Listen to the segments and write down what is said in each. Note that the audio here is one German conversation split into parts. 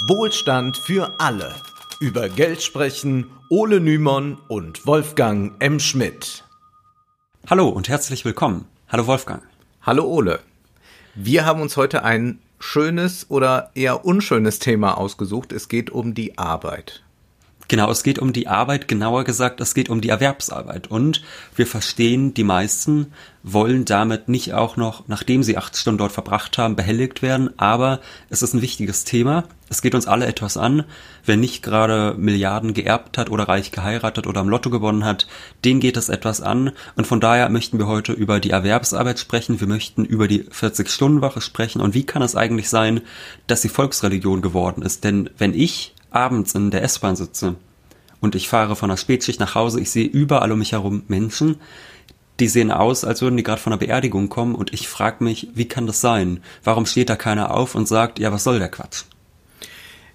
Wohlstand für alle. Über Geld sprechen Ole Nymon und Wolfgang M. Schmidt. Hallo und herzlich willkommen. Hallo Wolfgang. Hallo Ole. Wir haben uns heute ein schönes oder eher unschönes Thema ausgesucht. Es geht um die Arbeit. Genau, es geht um die Arbeit, genauer gesagt, es geht um die Erwerbsarbeit. Und wir verstehen, die meisten wollen damit nicht auch noch, nachdem sie acht Stunden dort verbracht haben, behelligt werden. Aber es ist ein wichtiges Thema. Es geht uns alle etwas an. Wer nicht gerade Milliarden geerbt hat oder reich geheiratet oder am Lotto gewonnen hat, den geht es etwas an. Und von daher möchten wir heute über die Erwerbsarbeit sprechen. Wir möchten über die 40-Stunden-Woche sprechen. Und wie kann es eigentlich sein, dass sie Volksreligion geworden ist? Denn wenn ich abends in der S-Bahn sitze und ich fahre von der Spätschicht nach Hause, ich sehe überall um mich herum Menschen, die sehen aus, als würden die gerade von einer Beerdigung kommen und ich frage mich, wie kann das sein? Warum steht da keiner auf und sagt, ja, was soll der Quatsch?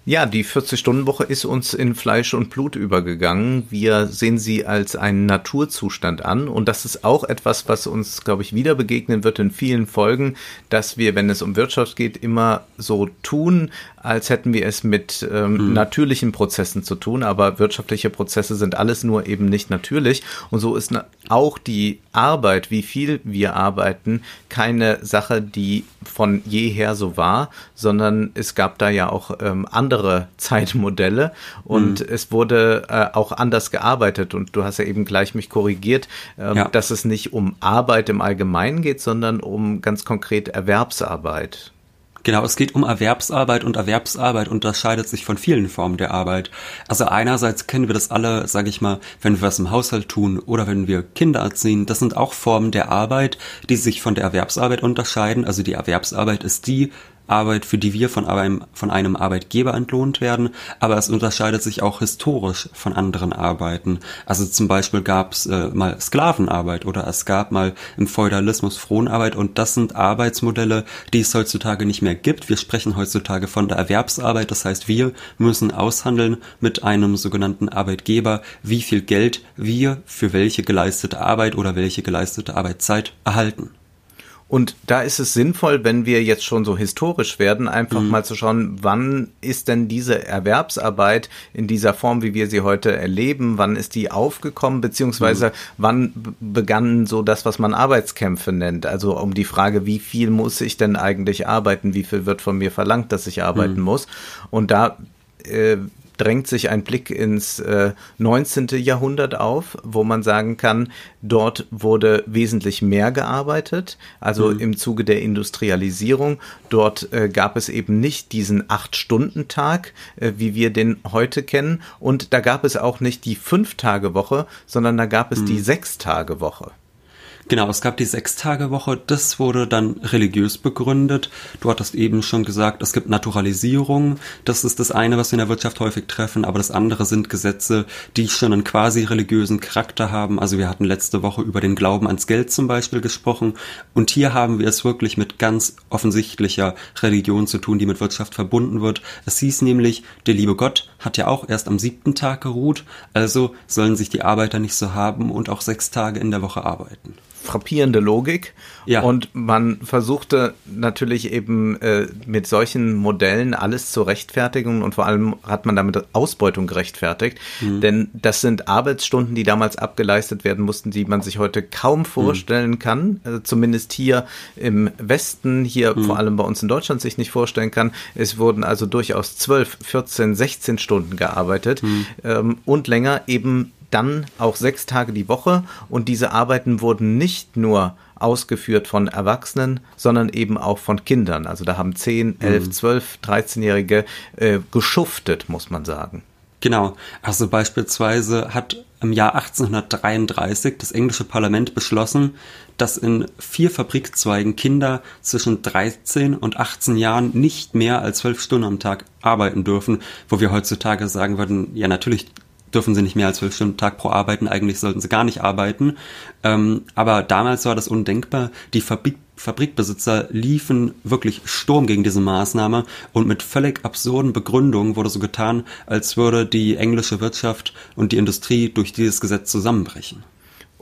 Ja, die 40-Stunden-Woche ist uns in Fleisch und Blut übergegangen. Wir sehen sie als einen Naturzustand an. Und das ist auch etwas, was uns, glaube ich, wieder begegnen wird in vielen Folgen, dass wir, wenn es um Wirtschaft geht, immer so tun, als hätten wir es mit ähm, mhm. natürlichen Prozessen zu tun. Aber wirtschaftliche Prozesse sind alles nur eben nicht natürlich. Und so ist auch die Arbeit, wie viel wir arbeiten, keine Sache, die von jeher so war, sondern es gab da ja auch ähm, andere Zeitmodelle und mhm. es wurde äh, auch anders gearbeitet und du hast ja eben gleich mich korrigiert, äh, ja. dass es nicht um Arbeit im Allgemeinen geht, sondern um ganz konkret Erwerbsarbeit. Genau, es geht um Erwerbsarbeit und Erwerbsarbeit unterscheidet sich von vielen Formen der Arbeit. Also einerseits kennen wir das alle, sage ich mal, wenn wir was im Haushalt tun oder wenn wir Kinder erziehen, das sind auch Formen der Arbeit, die sich von der Erwerbsarbeit unterscheiden. Also die Erwerbsarbeit ist die Arbeit, für die wir von einem, von einem Arbeitgeber entlohnt werden, aber es unterscheidet sich auch historisch von anderen Arbeiten. Also zum Beispiel gab es äh, mal Sklavenarbeit oder es gab mal im Feudalismus Fronarbeit und das sind Arbeitsmodelle, die es heutzutage nicht mehr gibt. Wir sprechen heutzutage von der Erwerbsarbeit, das heißt wir müssen aushandeln mit einem sogenannten Arbeitgeber, wie viel Geld wir für welche geleistete Arbeit oder welche geleistete Arbeitszeit erhalten. Und da ist es sinnvoll, wenn wir jetzt schon so historisch werden, einfach mhm. mal zu schauen, wann ist denn diese Erwerbsarbeit in dieser Form, wie wir sie heute erleben, wann ist die aufgekommen, beziehungsweise mhm. wann begannen so das, was man Arbeitskämpfe nennt. Also um die Frage, wie viel muss ich denn eigentlich arbeiten, wie viel wird von mir verlangt, dass ich arbeiten mhm. muss. Und da äh, drängt sich ein Blick ins äh, 19. Jahrhundert auf, wo man sagen kann, dort wurde wesentlich mehr gearbeitet, also mhm. im Zuge der Industrialisierung. Dort äh, gab es eben nicht diesen Acht-Stunden-Tag, äh, wie wir den heute kennen. Und da gab es auch nicht die Fünf-Tage-Woche, sondern da gab es mhm. die Sechs-Tage-Woche. Genau, es gab die Sechstagewoche, das wurde dann religiös begründet. Du hattest eben schon gesagt, es gibt Naturalisierung, das ist das eine, was wir in der Wirtschaft häufig treffen, aber das andere sind Gesetze, die schon einen quasi religiösen Charakter haben. Also wir hatten letzte Woche über den Glauben ans Geld zum Beispiel gesprochen und hier haben wir es wirklich mit ganz offensichtlicher Religion zu tun, die mit Wirtschaft verbunden wird. Es hieß nämlich, der liebe Gott hat ja auch erst am siebten Tag geruht, also sollen sich die Arbeiter nicht so haben und auch sechs Tage in der Woche arbeiten frappierende Logik. Ja. Und man versuchte natürlich eben äh, mit solchen Modellen alles zu rechtfertigen und vor allem hat man damit Ausbeutung gerechtfertigt. Mhm. Denn das sind Arbeitsstunden, die damals abgeleistet werden mussten, die man sich heute kaum vorstellen mhm. kann. Also zumindest hier im Westen, hier mhm. vor allem bei uns in Deutschland sich nicht vorstellen kann. Es wurden also durchaus 12, 14, 16 Stunden gearbeitet mhm. ähm, und länger eben dann auch sechs Tage die Woche und diese Arbeiten wurden nicht nur ausgeführt von Erwachsenen, sondern eben auch von Kindern. Also da haben 10, 11, 12, 13-Jährige äh, geschuftet, muss man sagen. Genau. Also beispielsweise hat im Jahr 1833 das englische Parlament beschlossen, dass in vier Fabrikzweigen Kinder zwischen 13 und 18 Jahren nicht mehr als zwölf Stunden am Tag arbeiten dürfen, wo wir heutzutage sagen würden, ja natürlich dürfen sie nicht mehr als zwölf Stunden Tag pro arbeiten, eigentlich sollten sie gar nicht arbeiten. Ähm, aber damals war das undenkbar. Die Fabrik Fabrikbesitzer liefen wirklich Sturm gegen diese Maßnahme und mit völlig absurden Begründungen wurde so getan, als würde die englische Wirtschaft und die Industrie durch dieses Gesetz zusammenbrechen.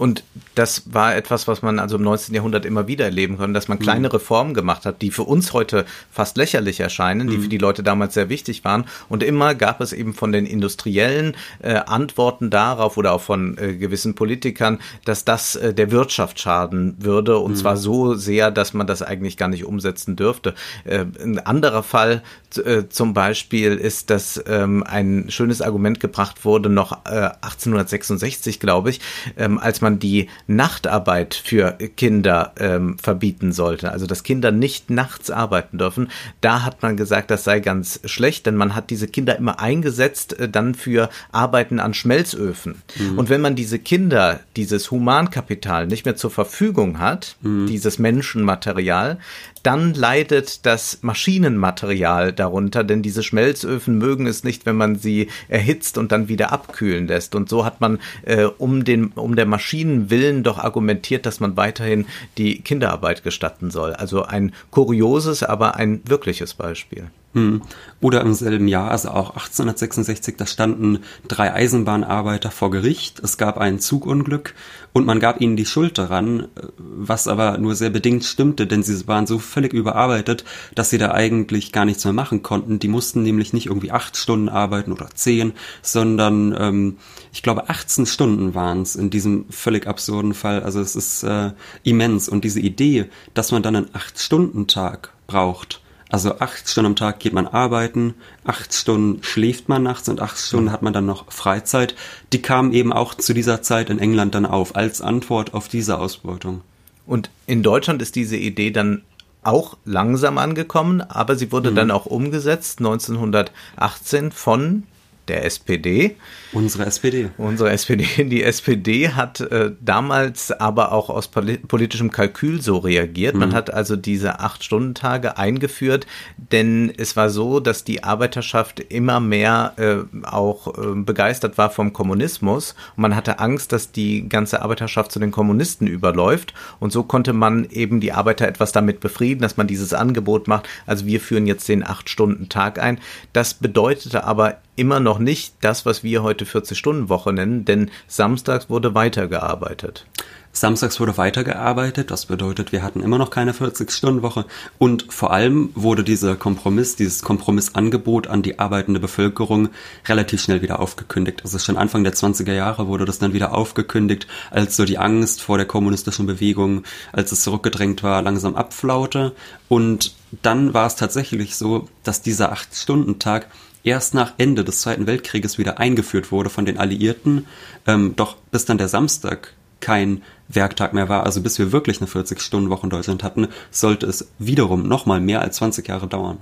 Und das war etwas, was man also im 19. Jahrhundert immer wieder erleben konnte, dass man mhm. kleine Reformen gemacht hat, die für uns heute fast lächerlich erscheinen, die mhm. für die Leute damals sehr wichtig waren. Und immer gab es eben von den Industriellen äh, Antworten darauf oder auch von äh, gewissen Politikern, dass das äh, der Wirtschaft schaden würde und mhm. zwar so sehr, dass man das eigentlich gar nicht umsetzen dürfte. Äh, ein anderer Fall äh, zum Beispiel ist, dass ähm, ein schönes Argument gebracht wurde, noch äh, 1866, glaube ich, ähm, als man man die Nachtarbeit für Kinder ähm, verbieten sollte, also dass Kinder nicht nachts arbeiten dürfen, da hat man gesagt, das sei ganz schlecht, denn man hat diese Kinder immer eingesetzt äh, dann für Arbeiten an Schmelzöfen. Mhm. Und wenn man diese Kinder, dieses Humankapital nicht mehr zur Verfügung hat, mhm. dieses Menschenmaterial, dann leidet das Maschinenmaterial darunter, denn diese Schmelzöfen mögen es nicht, wenn man sie erhitzt und dann wieder abkühlen lässt. Und so hat man äh, um, den, um der Maschinen willen doch argumentiert, dass man weiterhin die Kinderarbeit gestatten soll. Also ein kurioses, aber ein wirkliches Beispiel. Hm. Oder im selben Jahr, also auch 1866, da standen drei Eisenbahnarbeiter vor Gericht. Es gab ein Zugunglück und man gab ihnen die Schuld daran, was aber nur sehr bedingt stimmte, denn sie waren so völlig überarbeitet, dass sie da eigentlich gar nichts mehr machen konnten. Die mussten nämlich nicht irgendwie acht Stunden arbeiten oder zehn, sondern ähm, ich glaube 18 Stunden waren es in diesem völlig absurden Fall. Also es ist äh, immens und diese Idee, dass man dann einen Acht-Stunden-Tag braucht, also acht Stunden am Tag geht man arbeiten, acht Stunden schläft man nachts und acht Stunden hat man dann noch Freizeit. Die kamen eben auch zu dieser Zeit in England dann auf, als Antwort auf diese Ausbeutung. Und in Deutschland ist diese Idee dann auch langsam angekommen, aber sie wurde mhm. dann auch umgesetzt 1918 von der SPD. Unsere SPD. Unsere SPD. Die SPD hat äh, damals aber auch aus politischem Kalkül so reagiert. Man mhm. hat also diese Acht-Stunden-Tage eingeführt, denn es war so, dass die Arbeiterschaft immer mehr äh, auch äh, begeistert war vom Kommunismus. Und man hatte Angst, dass die ganze Arbeiterschaft zu den Kommunisten überläuft. Und so konnte man eben die Arbeiter etwas damit befrieden, dass man dieses Angebot macht. Also wir führen jetzt den Acht-Stunden-Tag ein. Das bedeutete aber immer noch nicht das, was wir heute 40-Stunden-Woche nennen, denn samstags wurde weitergearbeitet. Samstags wurde weitergearbeitet, das bedeutet, wir hatten immer noch keine 40-Stunden-Woche und vor allem wurde dieser Kompromiss, dieses Kompromissangebot an die arbeitende Bevölkerung relativ schnell wieder aufgekündigt. Also schon Anfang der 20er Jahre wurde das dann wieder aufgekündigt, als so die Angst vor der kommunistischen Bewegung, als es zurückgedrängt war, langsam abflaute und dann war es tatsächlich so, dass dieser 8-Stunden-Tag erst nach Ende des Zweiten Weltkrieges wieder eingeführt wurde von den Alliierten, ähm, doch bis dann der Samstag kein Werktag mehr war, also bis wir wirklich eine 40-Stunden-Woche in Deutschland hatten, sollte es wiederum nochmal mehr als 20 Jahre dauern.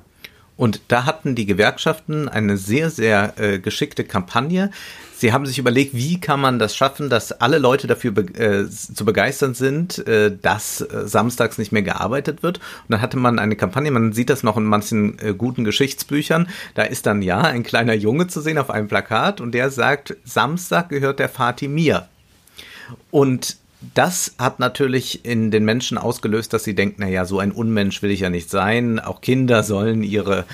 Und da hatten die Gewerkschaften eine sehr, sehr äh, geschickte Kampagne. Sie haben sich überlegt, wie kann man das schaffen, dass alle Leute dafür be äh, zu begeistern sind, äh, dass äh, samstags nicht mehr gearbeitet wird. Und dann hatte man eine Kampagne, man sieht das noch in manchen äh, guten Geschichtsbüchern. Da ist dann ja ein kleiner Junge zu sehen auf einem Plakat und der sagt, Samstag gehört der Vati mir. Und das hat natürlich in den Menschen ausgelöst, dass sie denken, naja, so ein Unmensch will ich ja nicht sein. Auch Kinder sollen ihre,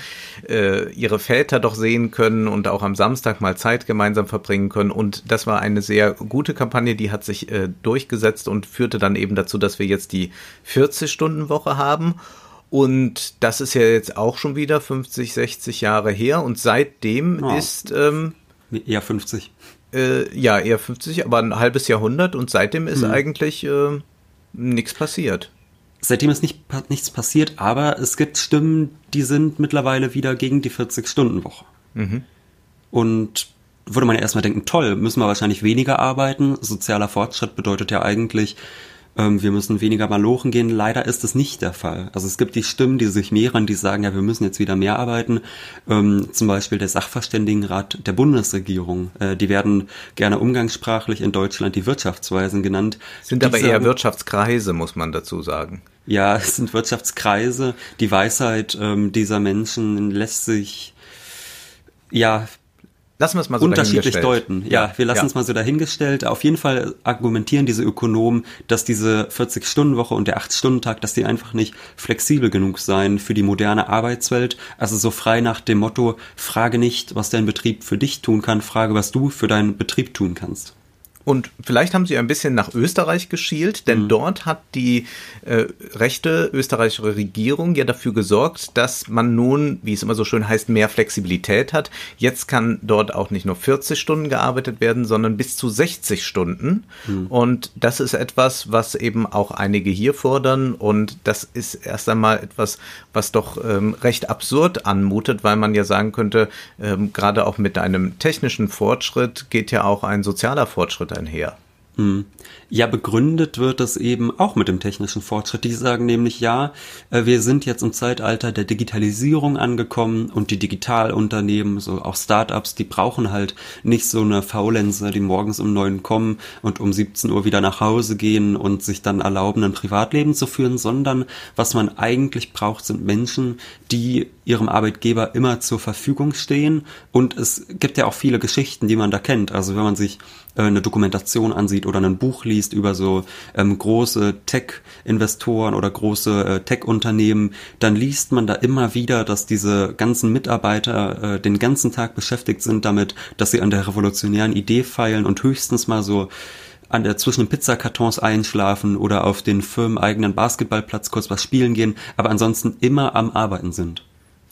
äh, ihre Väter doch sehen können und auch am Samstag mal Zeit gemeinsam verbringen können. Und das war eine sehr gute Kampagne, die hat sich äh, durchgesetzt und führte dann eben dazu, dass wir jetzt die 40-Stunden-Woche haben. Und das ist ja jetzt auch schon wieder 50, 60 Jahre her. Und seitdem oh. ist... Ähm, eher 50 äh, ja, eher 50, aber ein halbes Jahrhundert und seitdem ist mhm. eigentlich äh, nichts passiert. Seitdem ist nicht, nichts passiert, aber es gibt Stimmen, die sind mittlerweile wieder gegen die 40-Stunden-Woche. Mhm. Und würde man ja erstmal denken, toll, müssen wir wahrscheinlich weniger arbeiten. Sozialer Fortschritt bedeutet ja eigentlich, ähm, wir müssen weniger malochen gehen. Leider ist es nicht der Fall. Also es gibt die Stimmen, die sich mehren, die sagen, ja, wir müssen jetzt wieder mehr arbeiten. Ähm, zum Beispiel der Sachverständigenrat der Bundesregierung. Äh, die werden gerne umgangssprachlich in Deutschland die Wirtschaftsweisen genannt. Sind aber sagen, eher Wirtschaftskreise, muss man dazu sagen. Ja, es sind Wirtschaftskreise. Die Weisheit ähm, dieser Menschen lässt sich ja Lassen wir es mal so unterschiedlich deuten. Ja, wir lassen ja. es mal so dahingestellt. Auf jeden Fall argumentieren diese Ökonomen, dass diese 40-Stunden-Woche und der 8-Stunden-Tag, dass die einfach nicht flexibel genug seien für die moderne Arbeitswelt. Also so frei nach dem Motto, frage nicht, was dein Betrieb für dich tun kann, frage, was du für deinen Betrieb tun kannst. Und vielleicht haben sie ein bisschen nach Österreich geschielt, denn mhm. dort hat die äh, rechte österreichische Regierung ja dafür gesorgt, dass man nun, wie es immer so schön heißt, mehr Flexibilität hat. Jetzt kann dort auch nicht nur 40 Stunden gearbeitet werden, sondern bis zu 60 Stunden. Mhm. Und das ist etwas, was eben auch einige hier fordern. Und das ist erst einmal etwas, was doch ähm, recht absurd anmutet, weil man ja sagen könnte, ähm, gerade auch mit einem technischen Fortschritt geht ja auch ein sozialer Fortschritt einher. Hm. Ja, begründet wird es eben auch mit dem technischen Fortschritt. Die sagen nämlich, ja, äh, wir sind jetzt im Zeitalter der Digitalisierung angekommen und die Digitalunternehmen, so auch Startups, die brauchen halt nicht so eine Faulenzer, die morgens um neun kommen und um 17 Uhr wieder nach Hause gehen und sich dann erlauben, ein Privatleben zu führen, sondern was man eigentlich braucht, sind Menschen, die ihrem Arbeitgeber immer zur Verfügung stehen. Und es gibt ja auch viele Geschichten, die man da kennt. Also wenn man sich äh, eine Dokumentation ansieht oder ein Buch liest über so ähm, große Tech-Investoren oder große äh, Tech-Unternehmen, dann liest man da immer wieder, dass diese ganzen Mitarbeiter äh, den ganzen Tag beschäftigt sind damit, dass sie an der revolutionären Idee feilen und höchstens mal so an der zwischen den Pizzakartons einschlafen oder auf den firmeneigenen Basketballplatz kurz was spielen gehen, aber ansonsten immer am Arbeiten sind.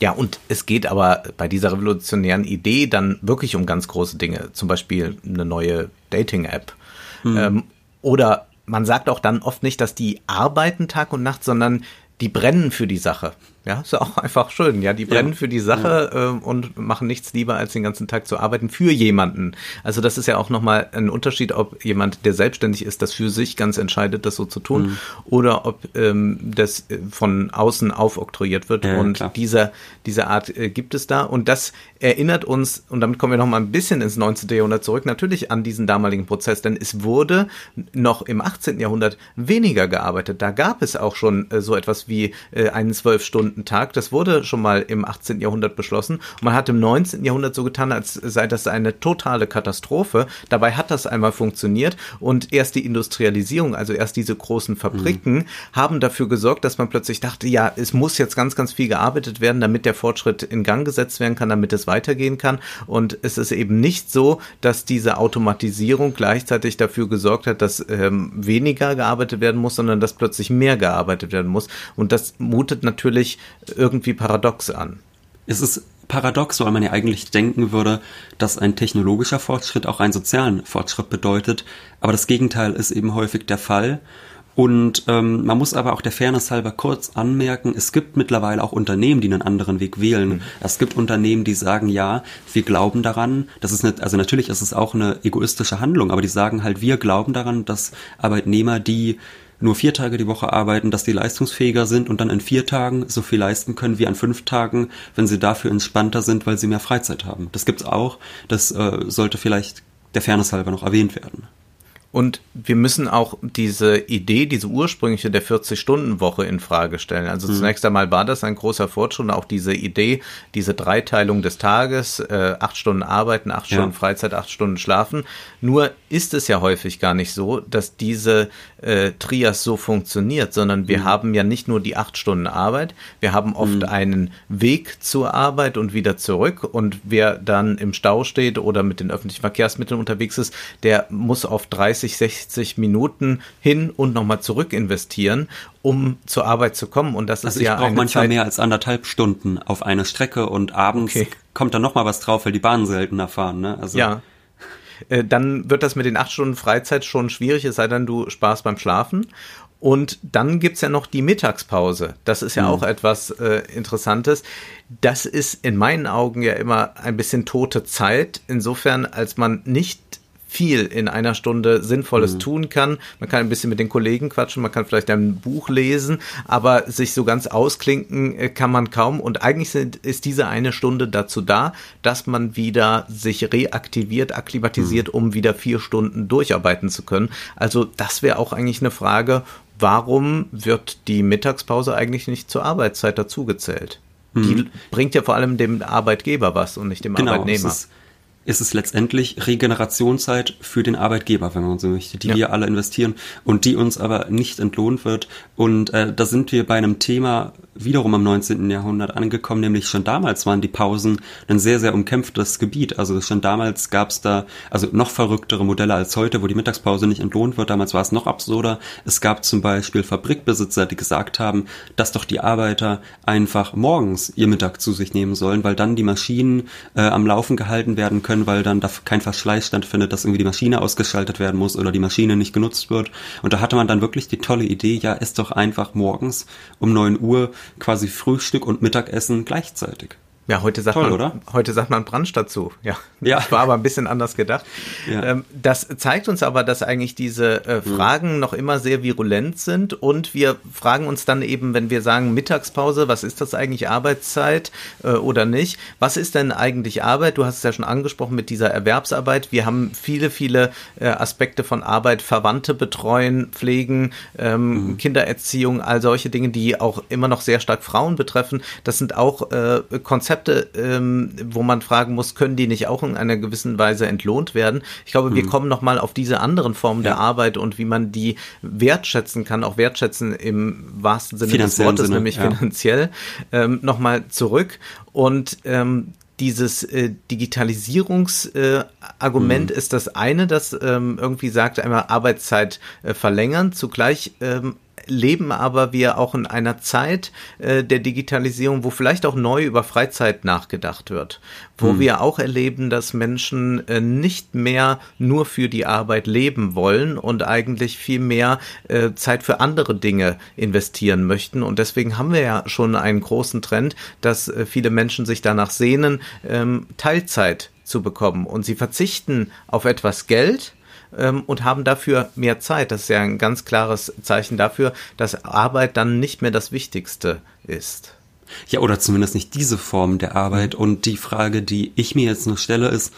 Ja, und es geht aber bei dieser revolutionären Idee dann wirklich um ganz große Dinge, zum Beispiel eine neue Dating-App. Hm. Ähm, oder man sagt auch dann oft nicht, dass die arbeiten Tag und Nacht, sondern die brennen für die Sache. Ja, ist ja auch einfach schön. Ja, die brennen ja. für die Sache ja. äh, und machen nichts lieber, als den ganzen Tag zu arbeiten für jemanden. Also das ist ja auch nochmal ein Unterschied, ob jemand, der selbstständig ist, das für sich ganz entscheidet, das so zu tun, mhm. oder ob ähm, das äh, von außen aufoktroyiert wird. Ja, und dieser, diese Art äh, gibt es da. Und das erinnert uns, und damit kommen wir nochmal ein bisschen ins 19. Jahrhundert zurück, natürlich an diesen damaligen Prozess, denn es wurde noch im 18. Jahrhundert weniger gearbeitet. Da gab es auch schon äh, so etwas wie äh, einen zwölf Stunden Tag. Das wurde schon mal im 18. Jahrhundert beschlossen. Und man hat im 19. Jahrhundert so getan, als sei das eine totale Katastrophe. Dabei hat das einmal funktioniert und erst die Industrialisierung, also erst diese großen Fabriken, mhm. haben dafür gesorgt, dass man plötzlich dachte, ja, es muss jetzt ganz, ganz viel gearbeitet werden, damit der Fortschritt in Gang gesetzt werden kann, damit es weitergehen kann. Und es ist eben nicht so, dass diese Automatisierung gleichzeitig dafür gesorgt hat, dass ähm, weniger gearbeitet werden muss, sondern dass plötzlich mehr gearbeitet werden muss. Und das mutet natürlich irgendwie paradox an. Es ist paradox, weil man ja eigentlich denken würde, dass ein technologischer Fortschritt auch einen sozialen Fortschritt bedeutet. Aber das Gegenteil ist eben häufig der Fall. Und ähm, man muss aber auch der Fairness halber kurz anmerken, es gibt mittlerweile auch Unternehmen, die einen anderen Weg wählen. Mhm. Es gibt Unternehmen, die sagen, ja, wir glauben daran, das ist nicht, also natürlich ist es auch eine egoistische Handlung, aber die sagen halt, wir glauben daran, dass Arbeitnehmer, die nur vier Tage die Woche arbeiten, dass die leistungsfähiger sind und dann in vier Tagen so viel leisten können wie an fünf Tagen, wenn sie dafür entspannter sind, weil sie mehr Freizeit haben. Das gibt's auch. Das äh, sollte vielleicht der Fairness halber noch erwähnt werden. Und wir müssen auch diese Idee, diese ursprüngliche der 40-Stunden-Woche in Frage stellen. Also mhm. zunächst einmal war das ein großer Fortschritt, auch diese Idee, diese Dreiteilung des Tages, äh, acht Stunden arbeiten, acht ja. Stunden Freizeit, acht Stunden schlafen. Nur ist es ja häufig gar nicht so, dass diese äh, Trias so funktioniert, sondern wir mhm. haben ja nicht nur die acht Stunden Arbeit, wir haben oft mhm. einen Weg zur Arbeit und wieder zurück. Und wer dann im Stau steht oder mit den öffentlichen Verkehrsmitteln unterwegs ist, der muss auf 30 30, 60 Minuten hin und nochmal zurück investieren, um zur Arbeit zu kommen. Und das also ist ja. Ich brauche manchmal Zeit mehr als anderthalb Stunden auf eine Strecke und abends okay. kommt dann nochmal was drauf, weil die Bahnen seltener fahren. Ne? Also ja. Äh, dann wird das mit den acht Stunden Freizeit schon schwierig, es sei denn, du sparst beim Schlafen. Und dann gibt's ja noch die Mittagspause. Das ist ja mhm. auch etwas äh, Interessantes. Das ist in meinen Augen ja immer ein bisschen tote Zeit, insofern als man nicht viel in einer Stunde Sinnvolles mhm. tun kann. Man kann ein bisschen mit den Kollegen quatschen, man kann vielleicht ein Buch lesen, aber sich so ganz ausklinken äh, kann man kaum. Und eigentlich sind, ist diese eine Stunde dazu da, dass man wieder sich reaktiviert, akklimatisiert, mhm. um wieder vier Stunden durcharbeiten zu können. Also das wäre auch eigentlich eine Frage, warum wird die Mittagspause eigentlich nicht zur Arbeitszeit dazugezählt? Mhm. Die bringt ja vor allem dem Arbeitgeber was und nicht dem genau, Arbeitnehmer ist es letztendlich Regenerationszeit für den Arbeitgeber, wenn man so möchte, die Ja. wir alle investieren und die uns aber nicht entlohnt wird. Und äh, da sind wir bei einem Thema wiederum im 19. Jahrhundert angekommen, nämlich schon damals waren die Pausen ein sehr, sehr umkämpftes Gebiet. Also schon damals gab es da also noch verrücktere Modelle als heute, wo die Mittagspause nicht entlohnt wird. Damals war es noch absurder. Es gab zum Beispiel Fabrikbesitzer, die gesagt haben, dass doch die Arbeiter einfach morgens ihr Mittag zu sich nehmen sollen, weil dann die Maschinen äh, am Laufen gehalten werden können, weil dann da kein Verschleiß stattfindet, dass irgendwie die Maschine ausgeschaltet werden muss oder die Maschine nicht genutzt wird. Und da hatte man dann wirklich die tolle Idee, ja, ist doch einfach morgens um 9 Uhr quasi Frühstück und Mittagessen gleichzeitig. Ja, heute sagt Toll, man, oder? heute sagt man Brunch dazu. Ja, Ja. das war aber ein bisschen anders gedacht. Ja. Ähm, das zeigt uns aber, dass eigentlich diese äh, Fragen noch immer sehr virulent sind und wir fragen uns dann eben, wenn wir sagen Mittagspause, was ist das eigentlich Arbeitszeit äh, oder nicht? Was ist denn eigentlich Arbeit? Du hast es ja schon angesprochen mit dieser Erwerbsarbeit. Wir haben viele, viele äh, Aspekte von Arbeit, Verwandte betreuen, pflegen, ähm, Kindererziehung, all solche Dinge, die auch immer noch sehr stark Frauen betreffen. Das sind auch äh, Konzepte, ähm, wo man fragen muss, können die nicht auch in einer gewissen Weise entlohnt werden? Ich glaube, wir kommen nochmal auf diese anderen Formen der Ja. Arbeit und wie man die wertschätzen kann, auch wertschätzen im wahrsten Sinne des Wortes, Sinne, nämlich ja. finanziell, ähm, nochmal zurück und ähm, dieses äh, Digitalisierungsargument äh, Mhm. ist das eine, das ähm, irgendwie sagt, einmal Arbeitszeit äh, verlängern. Zugleich ähm, leben aber wir auch in einer Zeit äh, der Digitalisierung, wo vielleicht auch neu über Freizeit nachgedacht wird, wo wir auch erleben, dass Menschen äh, nicht mehr nur für die Arbeit leben wollen und eigentlich viel mehr äh, Zeit für andere Dinge investieren möchten. Und deswegen haben wir ja schon einen großen Trend, dass äh, viele Menschen sich danach sehnen, ähm, Teilzeit zu bekommen. Und sie verzichten auf etwas Geld, ähm, und haben dafür mehr Zeit. Das ist ja ein ganz klares Zeichen dafür, dass Arbeit dann nicht mehr das Wichtigste ist. Ja, oder zumindest nicht diese Form der Arbeit. Und die Frage, die ich mir jetzt noch stelle, ist,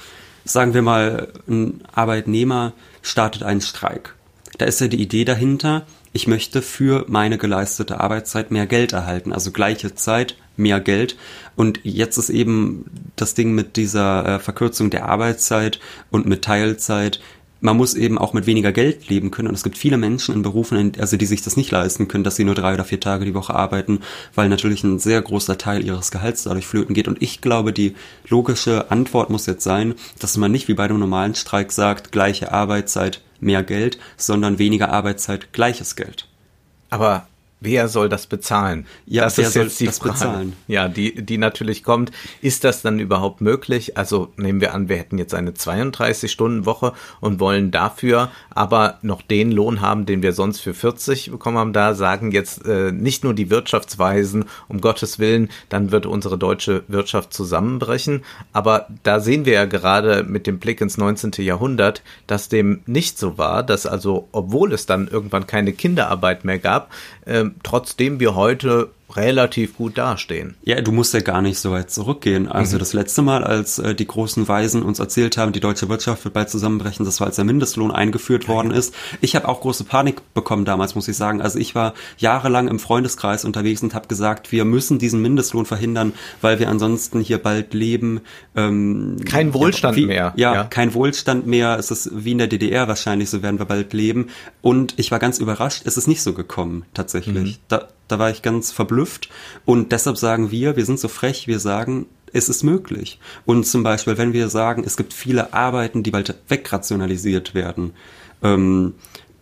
sagen wir mal, ein Arbeitnehmer startet einen Streik. Da ist ja die Idee dahinter, ich möchte für meine geleistete Arbeitszeit mehr Geld erhalten, also gleiche Zeit, mehr Geld. Und jetzt ist eben das Ding mit dieser äh, Verkürzung der Arbeitszeit und mit Teilzeit, man muss eben auch mit weniger Geld leben können. Und es gibt viele Menschen in Berufen, also die sich das nicht leisten können, dass sie nur drei oder vier Tage die Woche arbeiten, weil natürlich ein sehr großer Teil ihres Gehalts dadurch flöten geht. Und ich glaube, die logische Antwort muss jetzt sein, dass man nicht wie bei einem normalen Streik sagt, gleiche Arbeitszeit, mehr Geld, sondern weniger Arbeitszeit, gleiches Geld. Aber wer soll das bezahlen? Ja, das ist jetzt die Frage. bezahlen? Ja, die, die natürlich kommt. Ist das dann überhaupt möglich? Also nehmen wir an, wir hätten jetzt eine 32-Stunden-Woche und wollen dafür aber noch den Lohn haben, den wir sonst für 40 bekommen haben. Da sagen jetzt äh, nicht nur die Wirtschaftsweisen, um Gottes Willen, dann wird unsere deutsche Wirtschaft zusammenbrechen. Aber da sehen wir ja gerade mit dem Blick ins 19. Jahrhundert, dass dem nicht so war, dass also, obwohl es dann irgendwann keine Kinderarbeit mehr gab, ähm, trotzdem wir heute relativ gut dastehen. Ja, du musst ja gar nicht so weit zurückgehen. Also das letzte Mal, als äh, die großen Weisen uns erzählt haben, die deutsche Wirtschaft wird bald zusammenbrechen, das war, als der Mindestlohn eingeführt worden ist. Ich habe auch große Panik bekommen damals, muss ich sagen. Also ich war jahrelang im Freundeskreis unterwegs und habe gesagt, wir müssen diesen Mindestlohn verhindern, weil wir ansonsten hier bald leben. Ähm, Kein Wohlstand ja, wie, mehr. Ja, Ja. kein Wohlstand mehr. Es ist wie in der DDR wahrscheinlich, so werden wir bald leben. Und ich war ganz überrascht, es ist nicht so gekommen, tatsächlich. Da, da war ich ganz verblüfft. Und deshalb sagen wir, wir sind so frech, wir sagen, es ist möglich. Und zum Beispiel, wenn wir sagen, es gibt viele Arbeiten, die bald wegrationalisiert werden, ähm,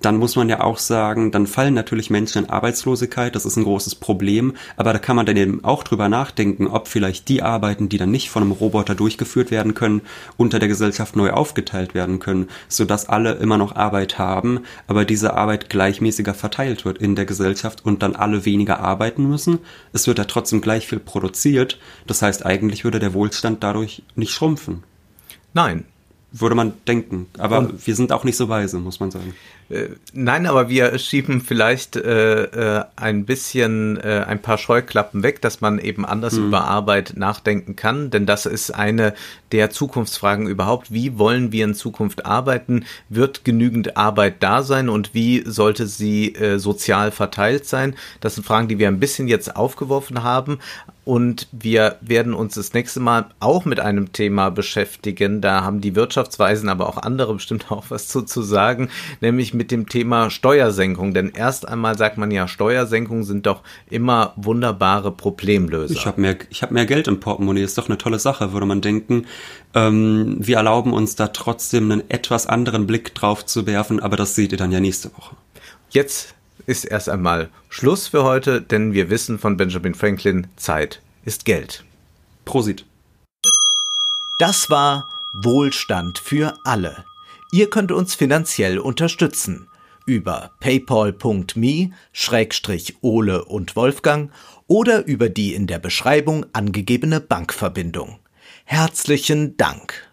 dann muss man ja auch sagen, dann fallen natürlich Menschen in Arbeitslosigkeit, das ist ein großes Problem, aber da kann man dann eben auch drüber nachdenken, ob vielleicht die Arbeiten, die dann nicht von einem Roboter durchgeführt werden können, unter der Gesellschaft neu aufgeteilt werden können, sodass alle immer noch Arbeit haben, aber diese Arbeit gleichmäßiger verteilt wird in der Gesellschaft und dann alle weniger arbeiten müssen. Es wird ja trotzdem gleich viel produziert, das heißt eigentlich würde der Wohlstand dadurch nicht schrumpfen. Nein, Würde man denken, aber wir sind auch nicht so weise, muss man sagen. Äh, nein, aber wir schieben vielleicht äh, äh, ein bisschen äh, ein paar Scheuklappen weg, dass man eben anders hm. über Arbeit nachdenken kann, denn das ist eine der Zukunftsfragen überhaupt. Wie wollen wir in Zukunft arbeiten? Wird genügend Arbeit da sein und wie sollte sie äh, sozial verteilt sein? Das sind Fragen, die wir ein bisschen jetzt aufgeworfen haben, und wir werden uns das nächste Mal auch mit einem Thema beschäftigen. Da haben die Wirtschaftsweisen, aber auch andere bestimmt auch was zu, zu sagen, nämlich mit dem Thema Steuersenkung. Denn erst einmal sagt man ja, Steuersenkungen sind doch immer wunderbare Problemlöser. Ich habe mehr, ich hab mehr Geld im Portemonnaie, ist doch eine tolle Sache, würde man denken. Ähm, wir erlauben uns da trotzdem einen etwas anderen Blick drauf zu werfen, aber das seht ihr dann ja nächste Woche. Jetzt ist erst einmal Schluss für heute, denn wir wissen von Benjamin Franklin, Zeit ist Geld. Prosit. Das war Wohlstand für alle. Ihr könnt uns finanziell unterstützen über paypal.me-ole und Wolfgang oder über die in der Beschreibung angegebene Bankverbindung. Herzlichen Dank.